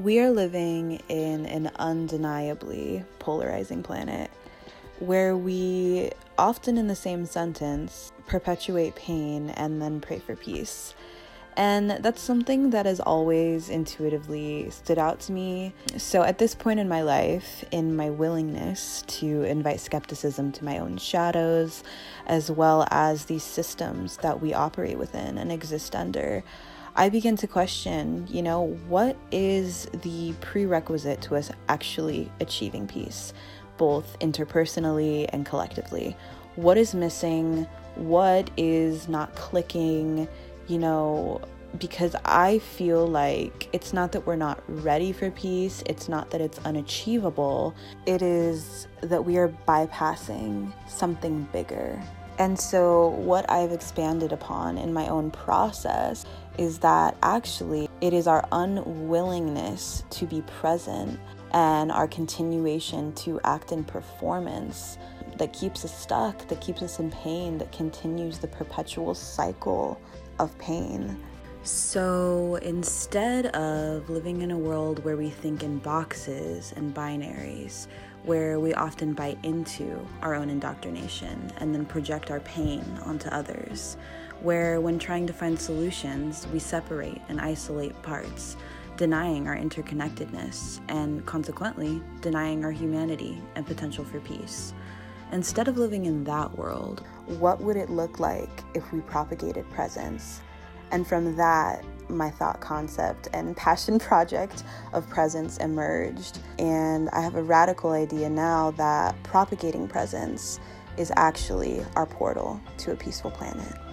We are living in an undeniably polarizing planet where we often, in the same sentence, perpetuate pain and then pray for peace. And that's something that has always intuitively stood out to me. So, at this point in my life, in my willingness to invite skepticism to my own shadows, as well as these systems that we operate within and exist under, I begin to question, you know, what is the prerequisite to us actually achieving peace, both interpersonally and collectively? What is missing? What is not clicking? You know, because I feel like it's not that we're not ready for peace, it's not that it's unachievable, it is that we are bypassing something bigger. And so, what I've expanded upon in my own process is that actually it is our unwillingness to be present and our continuation to act in performance that keeps us stuck, that keeps us in pain, that continues the perpetual cycle of pain. So instead of living in a world where we think in boxes and binaries, where we often bite into our own indoctrination and then project our pain onto others, where when trying to find solutions, we separate and isolate parts, denying our interconnectedness and consequently denying our humanity and potential for peace. Instead of living in that world, what would it look like if we propagated presence? And from that, my thought concept and passion project of presence emerged. And I have a radical idea now that propagating presence is actually our portal to a peaceful planet.